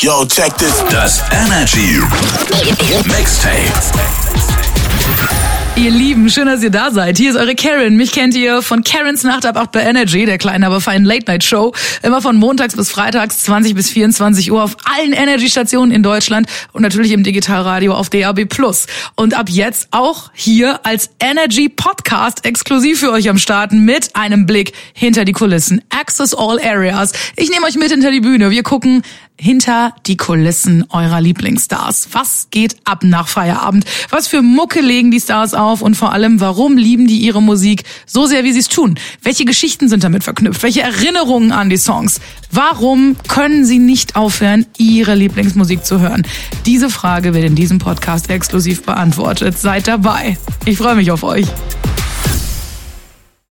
Yo, check this. Das Energy Mixtape. Ihr Lieben, schön, dass ihr da seid. Hier ist eure Karen. Mich kennt ihr von Karens Nacht ab 8 bei Energy, der kleinen, aber feinen Late-Night-Show. Immer von montags bis freitags, 20 bis 24 Uhr auf allen Energy-Stationen in Deutschland und natürlich im Digitalradio auf DAB+. Und ab jetzt auch hier als Energy-Podcast exklusiv für euch am Starten mit einem Blick hinter die Kulissen. Access All Areas. Ich nehme euch mit hinter die Bühne. Wir gucken hinter die Kulissen eurer Lieblingsstars. Was geht ab nach Feierabend? Was für Mucke legen die Stars auf? Und vor allem, warum lieben die ihre Musik so sehr, wie sie es tun? Welche Geschichten sind damit verknüpft? Welche Erinnerungen an die Songs? Warum können sie nicht aufhören, ihre Lieblingsmusik zu hören? Diese Frage wird in diesem Podcast exklusiv beantwortet. Seid dabei. Ich freue mich auf euch.